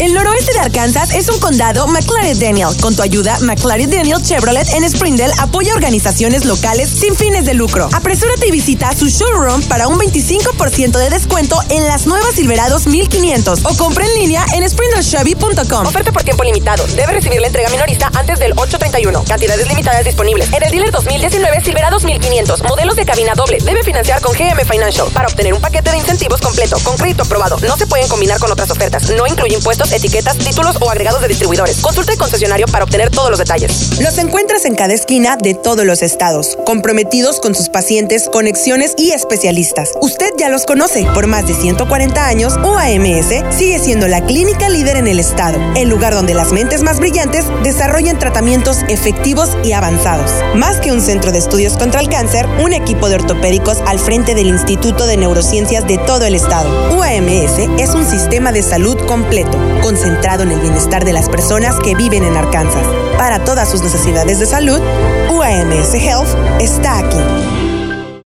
El noroeste de Arkansas es un condado McLaren Daniel. Con tu ayuda, McLaren Daniel Chevrolet en Springdale apoya organizaciones locales sin fines de lucro. Apresúrate y visita su showroom para un 25% de descuento en las nuevas Silverados 1500 o compra en línea en springlechevy.com. Oferta por tiempo limitado. Debe recibir la entrega minorista antes del 831. Cantidades limitadas disponibles. En el dealer 2019 Silverados 1500. Modelos de cabina doble. Debe financiar con GM Financial para obtener un paquete de incentivos completo con crédito aprobado. No se pueden combinar con otras ofertas. No incluye impuestos, etiquetas, títulos o agregados de distribuidores. Consulta el concesionario para obtener todos los detalles. Los encuentras en cada esquina de todos los estados, comprometidos con sus pacientes, conexiones y especialistas. Usted ya los conoce. Por más de 140 años, UAMS sigue siendo la clínica líder en el estado, el lugar donde las mentes más brillantes desarrollan tratamientos efectivos y avanzados. Más que un centro de estudios contra el cáncer, un equipo de ortopédicos al frente del Instituto de Neurociencias de todo el estado. UAMS es un sistema de salud completo, concentrado en el bienestar de las personas que viven en Arkansas. Para todas sus necesidades de salud, UAMS Health está aquí.